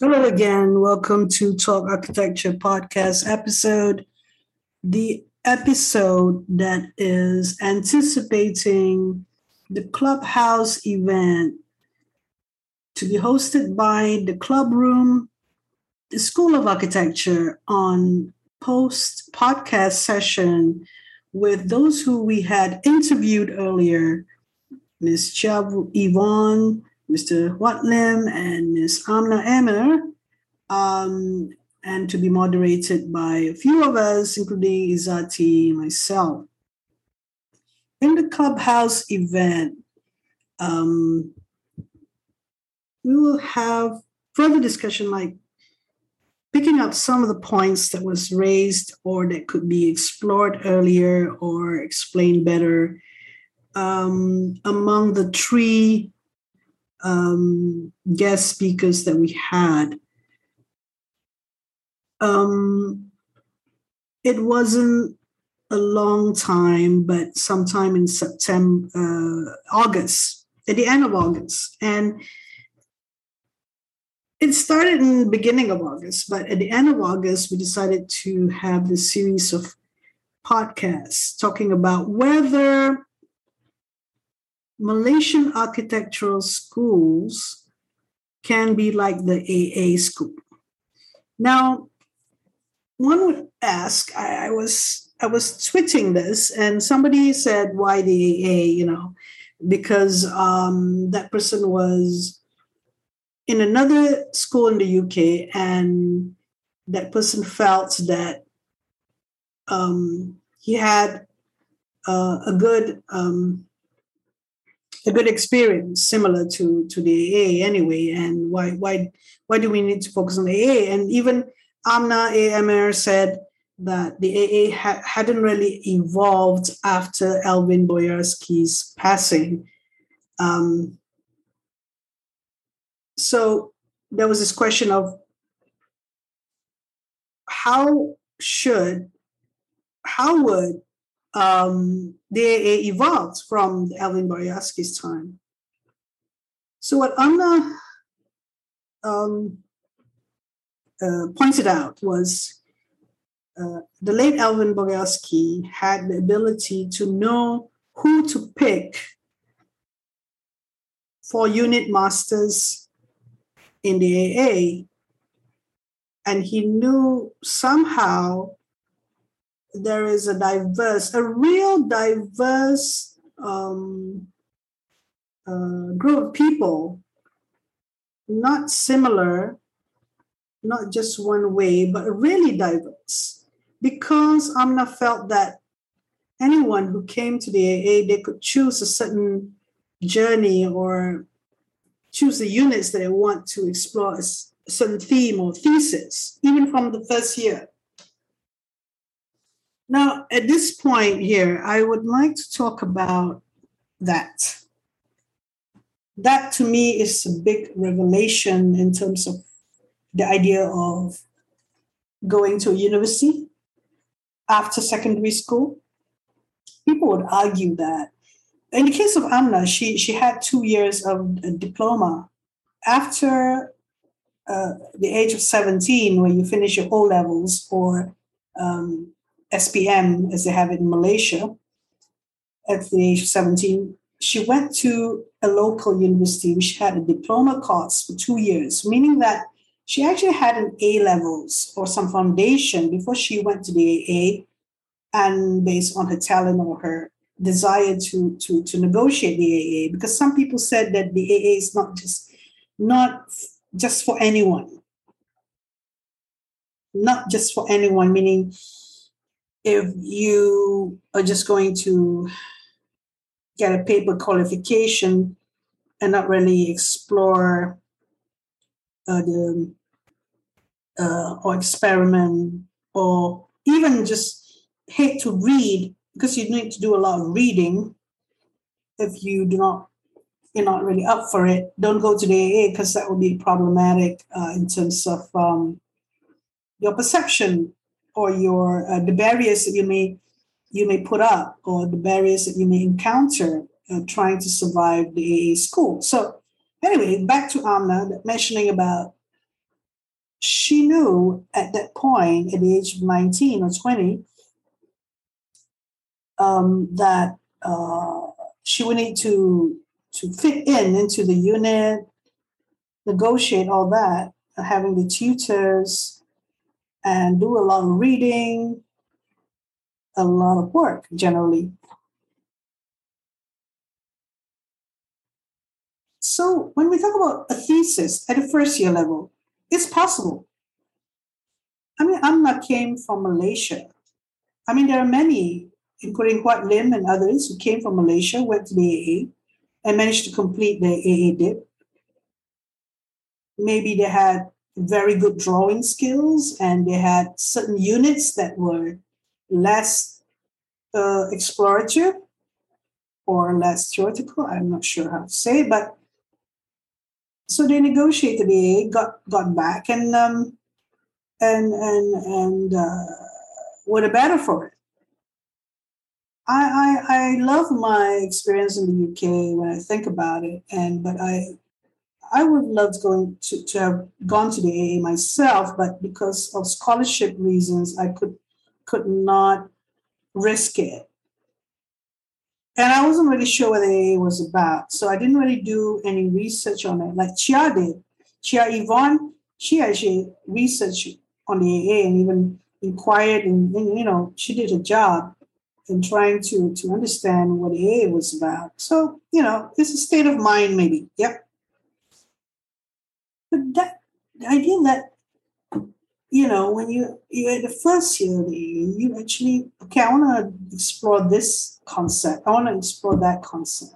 Hello again. Welcome to Talk Architecture podcast episode. The episode that is anticipating the Clubhouse event to be hosted by the Club Room, the School of Architecture on post podcast session with those who we had interviewed earlier, Ms. Chia Yvonne, Mr. Huat Lim, and Ms. Amna Emmer, um, and to be moderated by a few of us, including Izati, myself. In the clubhouse event, um, we will have further discussion like picking up some of the points that was raised or that could be explored earlier or explained better um, among the three um, guest speakers that we had. Um, it wasn't a long time, but sometime in September, uh, August, at the end of August. And it started in the beginning of August, but at the end of August, we decided to have this series of podcasts talking about whether Malaysian architectural schools can be like the AA school. Now, one would ask, I, I was I was tweeting this, and somebody said, "Why the AA?" You know, because um, that person was in another school in the UK, and that person felt that um, he had uh, a good um, a good experience similar to to the AA anyway. And why why why do we need to focus on the AA? And even Amna AMR said that the AA ha- hadn't really evolved after Alvin Boyarsky's passing. Um, so there was this question of how should how would um, the AA evolved from Alvin Boyarsky's time. So what Amna um, uh, pointed out was uh, the late Alvin Boyarsky had the ability to know who to pick for unit masters in the AA. And he knew somehow there is a diverse, a real diverse um, uh, group of people, not similar, not just one way, but really diverse. Because Amna felt that anyone who came to the AA, they could choose a certain journey or choose the units that they want to explore a certain theme or thesis, even from the first year. Now, at this point here, I would like to talk about that. That to me is a big revelation in terms of the idea of going to a university after secondary school. People would argue that. In the case of Amna, she, she had two years of a diploma. After uh, the age of 17, when you finish your O levels or um, SPM, as they have it in Malaysia, at the age of 17, she went to a local university which had a diploma course for two years, meaning that she actually had an A levels or some foundation before she went to the AA. And based on her talent or her desire to, to, to negotiate the AA, because some people said that the AA is not just not just for anyone. Not just for anyone, meaning if you are just going to get a paper qualification and not really explore uh, the uh, or experiment or even just hate to read because you need to do a lot of reading. If you do not you're not really up for it don't go to the aa because that will be problematic uh, in terms of um, your perception or your uh, the barriers that you may you may put up or the barriers that you may encounter uh, trying to survive the AA school. So anyway, back to Amna mentioning about she knew at that point, at the age of 19 or 20, um, that uh, she would need to to fit in into the unit, negotiate all that, having the tutors, and do a lot of reading, a lot of work generally. So when we talk about a thesis at a first year level, it's possible. I mean, Amna came from Malaysia. I mean, there are many, including Huat Lim and others, who came from Malaysia, went to the AA, and managed to complete the AA dip. Maybe they had very good drawing skills and they had certain units that were less uh, explorative or less theoretical. I'm not sure how to say, but so they negotiated the AA, got got back, and um, and and and uh, were the better for it. I, I I love my experience in the UK when I think about it, and but I I would love going to, to have gone to the AA myself, but because of scholarship reasons, I could could not risk it. And I wasn't really sure what AA was about. So I didn't really do any research on it. Like Chia did. Chia Yvonne, she actually researched on the AA and even inquired and, and you know, she did a job in trying to to understand what AA was about. So, you know, it's a state of mind maybe. Yep. But that idea that you know, when you you're at the first year, you actually okay. I want to explore this concept. I want to explore that concept.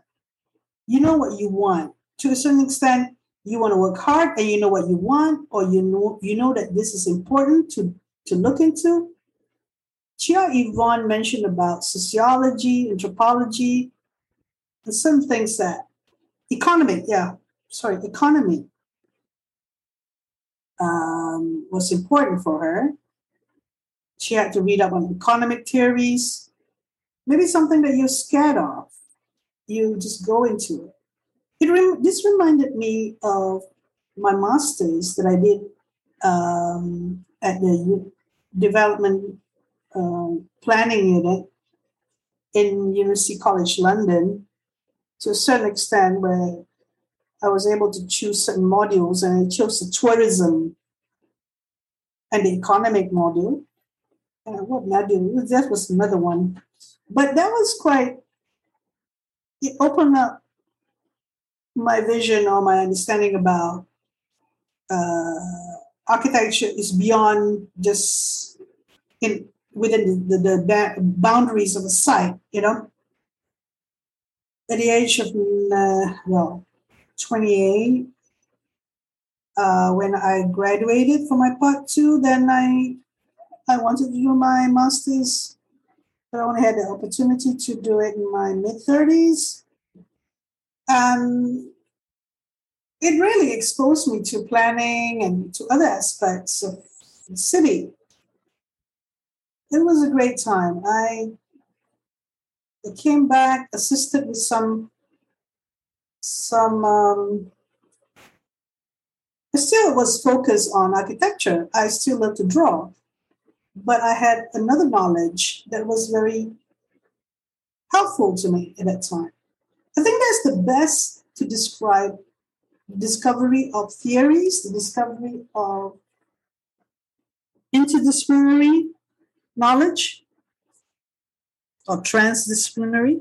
You know what you want to a certain extent. You want to work hard, and you know what you want, or you know you know that this is important to to look into. Chia Yvonne mentioned about sociology, anthropology, and some things that economy. Yeah, sorry, economy um, was important for her. She had to read up on economic theories, maybe something that you're scared of. You just go into it. it rem- this reminded me of my master's that I did um, at the development um, planning unit in University College London to a certain extent where I was able to choose certain modules, and I chose the tourism and the economic module. Uh, what module? That was another one. But that was quite, it opened up my vision or my understanding about uh, architecture is beyond just in within the, the, the, boundaries of a site, you know. At the age of, uh, well, 28. Uh, when I graduated from my part two, then I I wanted to do my master's, but I only had the opportunity to do it in my mid 30s. And it really exposed me to planning and to other aspects of the city. It was a great time. I came back, assisted with some some um, I still was focused on architecture. I still love to draw, but I had another knowledge that was very helpful to me at that time. I think that's the best to describe discovery of theories, the discovery of interdisciplinary knowledge or transdisciplinary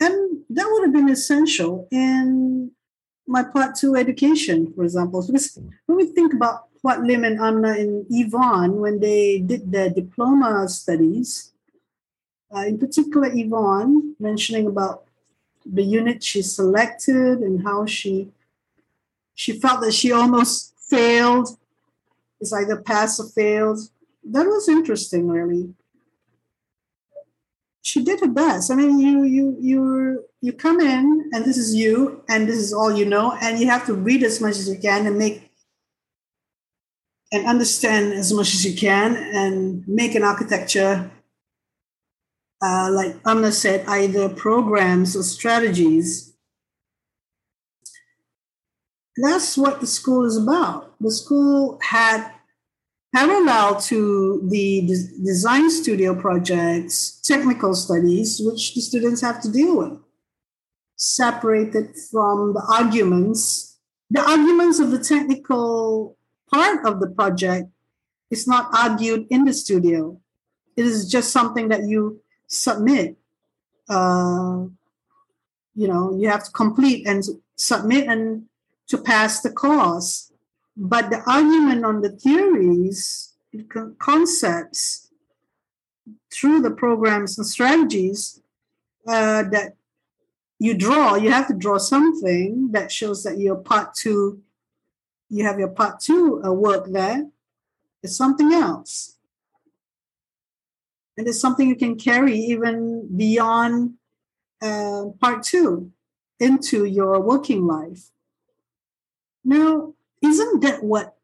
and that would have been essential in my part two education, for example. Because when we think about Huat Lim and Amna and Yvonne, when they did their diploma studies, uh, in particular, Yvonne mentioning about the unit she selected and how she she felt that she almost failed. It's either pass or failed. That was interesting, really she did her best. I mean, you you you you come in and this is you and this is all you know, and you have to read as much as you can and make and understand as much as you can and make an architecture. Uh, like Amna said, either programs or strategies. that's what the school is about. The school had parallel to the de- design studio projects, technical studies, which the students have to deal with, separated from the arguments. The arguments of the technical part of the project is not argued in the studio. It is just something that you submit. Uh, you know, you have to complete and submit and to pass the course. But the argument on the theories, concepts, through the programs and strategies uh, that you draw, you have to draw something that shows that you're part two, you have your part two uh, work there. It's something else. And it's something you can carry even beyond uh, part two into your working life. Now, isn't that what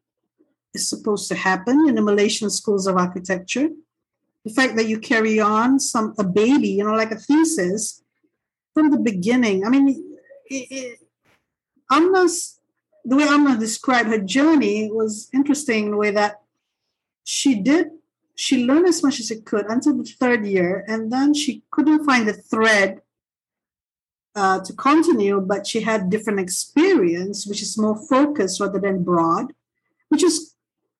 is supposed to happen in the Malaysian schools of architecture? The fact that you carry on some a baby, you know, like a thesis from the beginning. I mean, Amna's the way Amna described her journey was interesting. The way that she did, she learned as much as she could until the third year, and then she couldn't find the thread uh, to continue, but she had different experience, which is more focused rather than broad, which is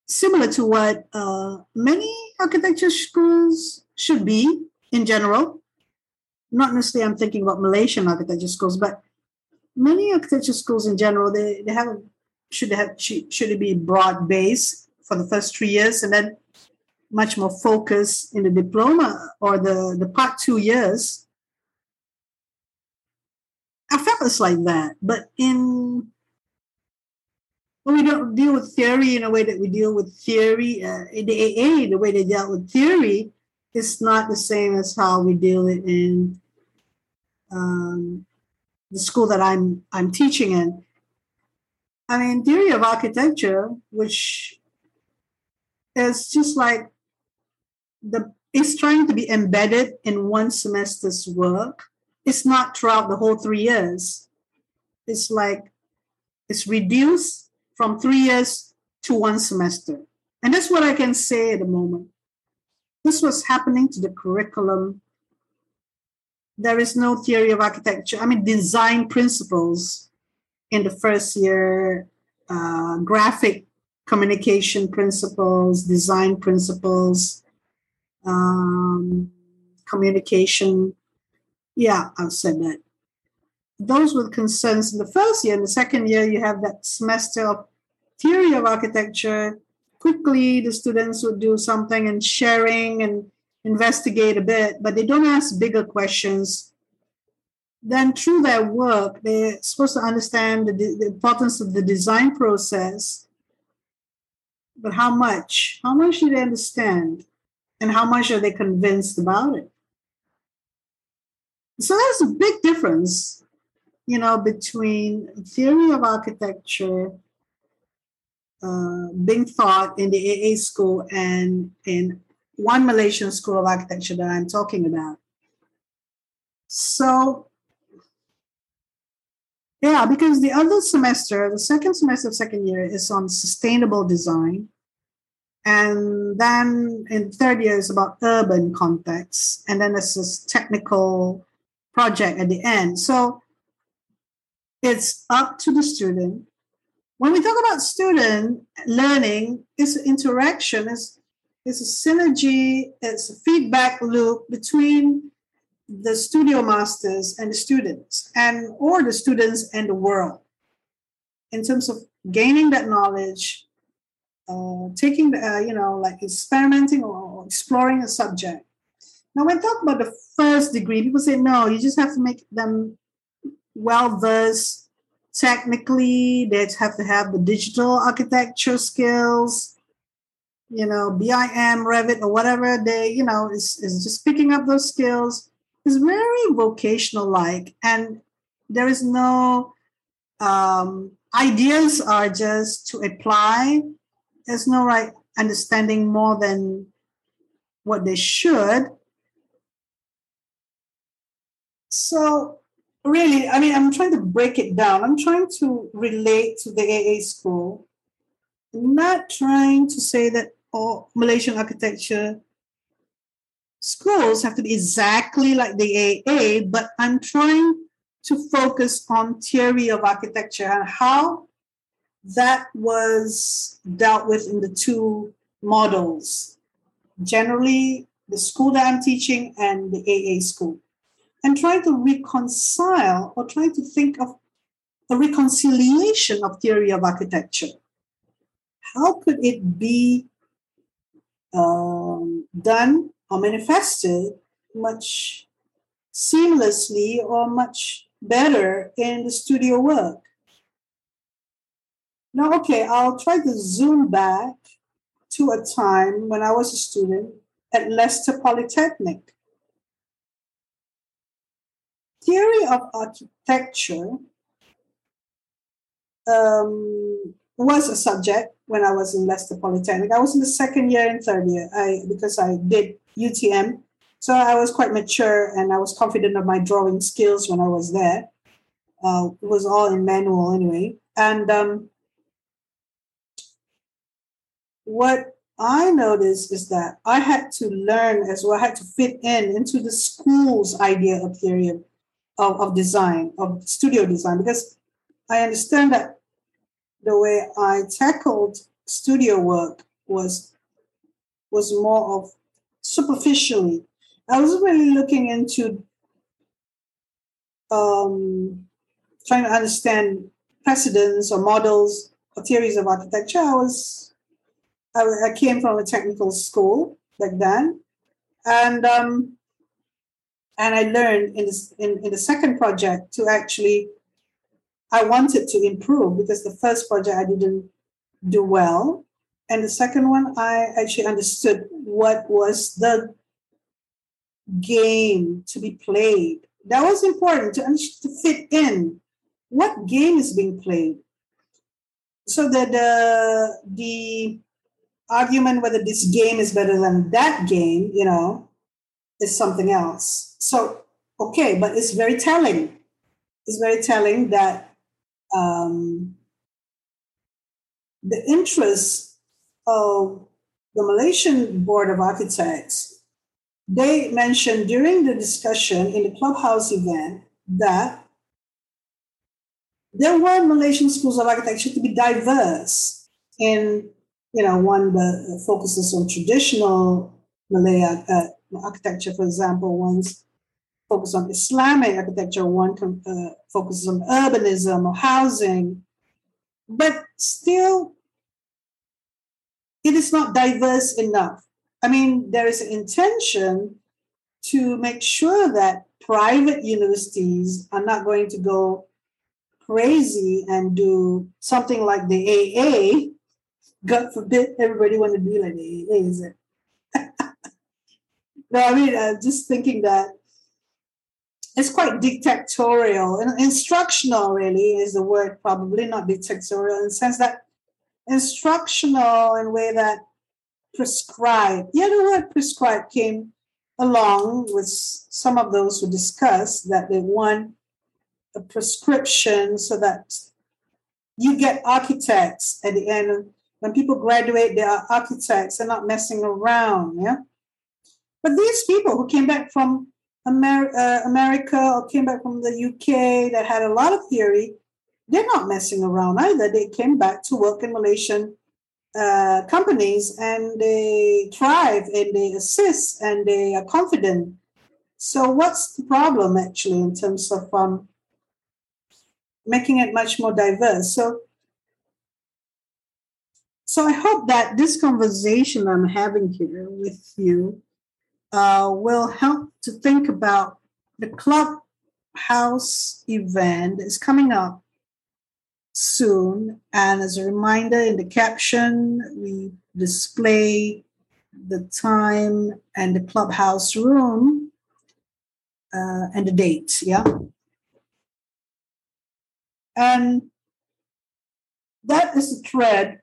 similar to what uh, many architecture schools should be in general. Not necessarily, I'm thinking about Malaysian architecture schools, but many architecture schools in general, they, they have should have should, it be broad base for the first three years and then much more focus in the diploma or the, the part two years I felt it's like that, but in when we don't deal with theory in a way that we deal with theory uh, in the AA, the way they dealt with theory is not the same as how we deal it in um, the school that I'm I'm teaching in. I mean, theory of architecture, which is just like the it's trying to be embedded in one semester's work it's not throughout the whole three years. It's like it's reduced from three years to one semester. And that's what I can say at the moment. This was happening to the curriculum. There is no theory of architecture. I mean, design principles in the first year, uh, graphic communication principles, design principles, um, communication yeah, I'll said that. Those were concerns in the first year. In the second year, you have that semester of theory of architecture. Quickly, the students would do something and sharing and investigate a bit, but they don't ask bigger questions. Then, through their work, they're supposed to understand the, the importance of the design process. But how much? How much do they understand? And how much are they convinced about it? So there's a big difference, you know, between theory of architecture uh, being taught in the AA school and in one Malaysian school of architecture that I'm talking about. So, yeah, because the other semester, the second semester of second year is on sustainable design. And then in third year is about urban context. And then this technical project at the end. So it's up to the student. When we talk about student learning, it's interaction, it's, it's a synergy, it's a feedback loop between the studio masters and the students, and or the students and the world in terms of gaining that knowledge, uh, taking the, uh, you know, like experimenting or exploring a subject. Now, when talk about the first degree, people say, no, you just have to make them well versed technically. They have to have the digital architecture skills, you know, BIM, Revit, or whatever they, you know, is, is just picking up those skills. It's very vocational like, and there is no um, ideas are just to apply. There's no right understanding more than what they should so really, I mean, I'm trying to break it down. I'm trying to relate to the AA school, I'm not trying to say that all Malaysian architecture schools have to be exactly like the AA, but I'm trying to focus on theory of architecture and how that was dealt with in the two models. Generally, the school that I'm teaching and the AA school. And trying to reconcile or trying to think of a reconciliation of theory of architecture. How could it be um, done or manifested much seamlessly or much better in the studio work. Now, okay, I'll try to zoom back to a time when I was a student at Leicester Polytechnic. Theory of architecture um, was a subject when I was in Leicester Polytechnic. I was in the second year and third year I, because I did UTM. So I was quite mature and I was confident of my drawing skills when I was there. Uh, it was all in manual anyway. And um, what I noticed is that I had to learn as well, I had to fit in into the school's idea of theory of, of, of design, of studio design, because I understand that the way I tackled studio work was was more of superficially. I was really looking into um, trying to understand precedents or models or theories of architecture. I was I, I came from a technical school back then, and um, and I learned in this in, in the second project to actually I wanted to improve because the first project I didn't do well. And the second one, I actually understood what was the game to be played. That was important to, to fit in. What game is being played? So that the, the argument whether this game is better than that game, you know, is something else. So, okay, but it's very telling. It's very telling that um, the interests of the Malaysian Board of Architects, they mentioned during the discussion in the clubhouse event that there were Malaysian schools of architecture to be diverse in, you know, one that focuses on traditional Malay uh, architecture, for example, one's focus on Islamic architecture, one uh, focuses on urbanism or housing, but still, it is not diverse enough. I mean, there is an intention to make sure that private universities are not going to go crazy and do something like the AA. God forbid everybody want to be like the AA, is it? No, I mean, uh, just thinking that it's quite dictatorial and instructional really is the word probably not dictatorial in the sense that instructional in a way that prescribed yeah the word prescribed came along with some of those who discussed that they want a prescription so that you get architects at the end when people graduate they are architects they're not messing around yeah but these people who came back from Amer- uh, America or came back from the UK that had a lot of theory, they're not messing around either. They came back to work in Malaysian uh, companies and they thrive and they assist and they are confident. So, what's the problem actually in terms of um, making it much more diverse? So, so I hope that this conversation I'm having here with you uh, will help to think about the clubhouse event is coming up soon. And as a reminder, in the caption, we display the time and the clubhouse room uh, and the date. Yeah. And that is the thread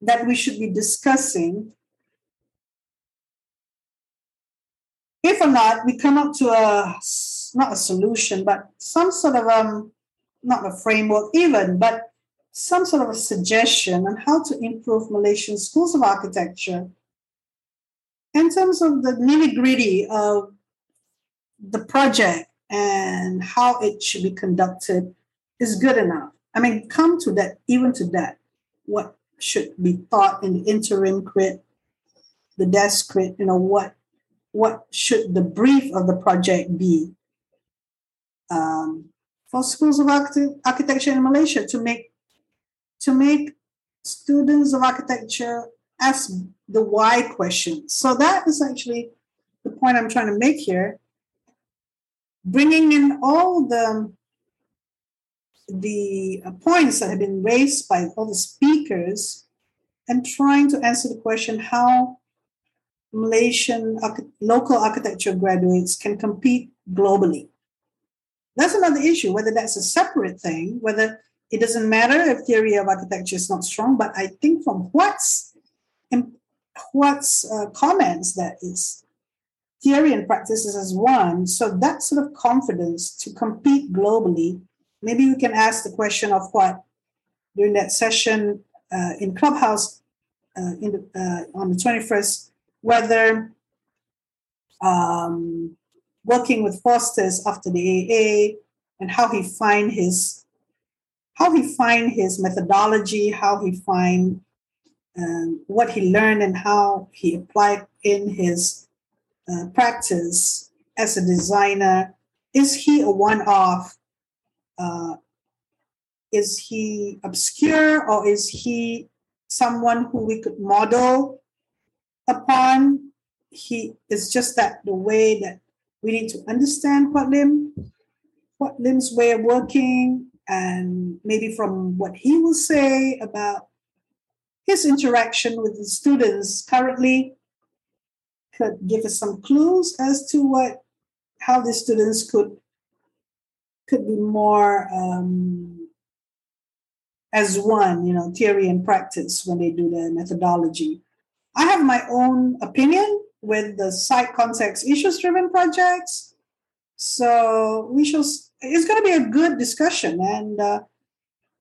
that we should be discussing if or not, we come up to a not a solution, but some sort of um, not a framework even, but some sort of a suggestion on how to improve Malaysian schools of architecture in terms of the nitty gritty of the project and how it should be conducted is good enough. I mean, come to that, even to that, what should be thought in the interim crit, the desk crit, you know, what what should the brief of the project be um, for schools of architecture in Malaysia to make to make students of architecture ask the why question. So that is actually the point I'm trying to make here. Bringing in all the the points that have been raised by all the speakers and trying to answer the question how Malaysian local architecture graduates can compete globally. That's another issue, whether that's a separate thing, whether it doesn't matter if theory of architecture is not strong, but I think from what's what's uh, comments that is theory and practices as one, so that sort of confidence to compete globally, maybe we can ask the question of what during that session uh, in Clubhouse uh, in the, uh, on the 21st whether um, working with Foster's after the AA and how he find his how he find his methodology, how he find um, what he learned and how he applied in his uh, practice as a designer. Is he a one-off? Uh, is he obscure or is he someone who we could model upon. He is just that the way that we need to understand Huat Lim, Huat Lim's way of working, and maybe from what he will say about his interaction with the students currently could give us some clues as to what how the students could could be more um, as one, you know, theory and practice when they do the methodology. I have my own opinion with the site context issues driven projects. So we shall, it's going to be a good discussion. And uh,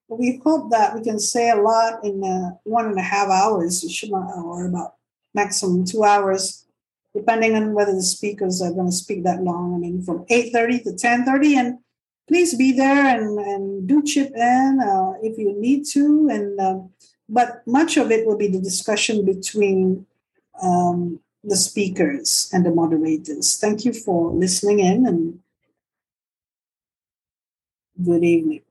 we hope that we can say a lot in uh, one and a half hours, it should not, or about maximum two hours, depending on whether the speakers are going to speak that long. I mean, from 8.30 to 10.30. And please be there and, and do chip in uh, if you need to. And um, but much of it will be the discussion between um, the speakers and the moderators. Thank you for listening in and good evening.